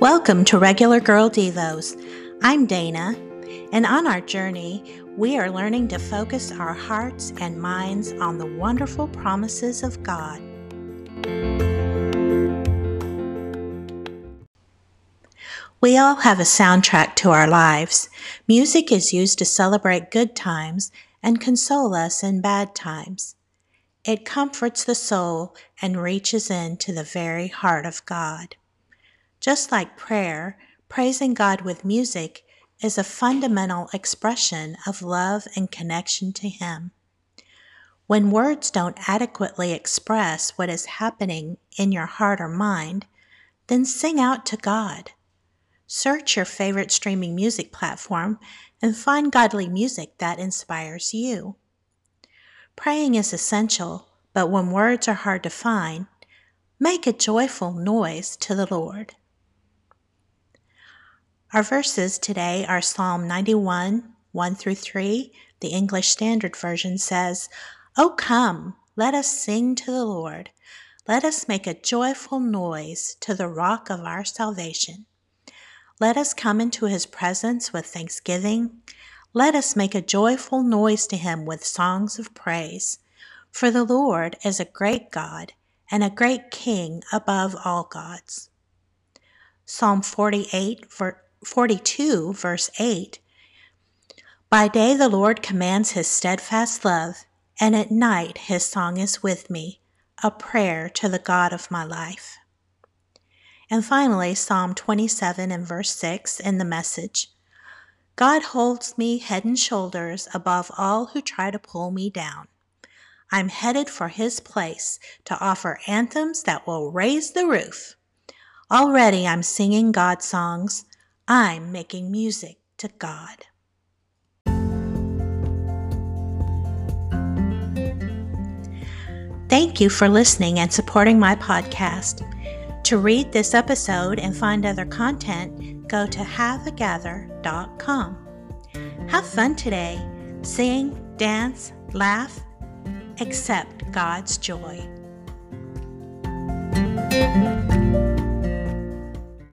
Welcome to Regular Girl Devos. I'm Dana, and on our journey, we are learning to focus our hearts and minds on the wonderful promises of God. We all have a soundtrack to our lives. Music is used to celebrate good times and console us in bad times. It comforts the soul and reaches into the very heart of God. Just like prayer, praising God with music is a fundamental expression of love and connection to Him. When words don't adequately express what is happening in your heart or mind, then sing out to God. Search your favorite streaming music platform and find godly music that inspires you. Praying is essential, but when words are hard to find, make a joyful noise to the Lord. Our verses today are Psalm 91, 1 through 3. The English Standard Version says, Oh, come, let us sing to the Lord. Let us make a joyful noise to the rock of our salvation. Let us come into his presence with thanksgiving. Let us make a joyful noise to him with songs of praise. For the Lord is a great God and a great King above all gods. Psalm 48, 42, verse 8 By day the Lord commands his steadfast love, and at night his song is with me, a prayer to the God of my life. And finally, Psalm 27 and verse 6 in the message God holds me head and shoulders above all who try to pull me down. I'm headed for his place to offer anthems that will raise the roof. Already I'm singing God songs I'm making music to God. Thank you for listening and supporting my podcast. To read this episode and find other content, go to haveagather.com. Have fun today. Sing, dance, laugh, accept God's joy.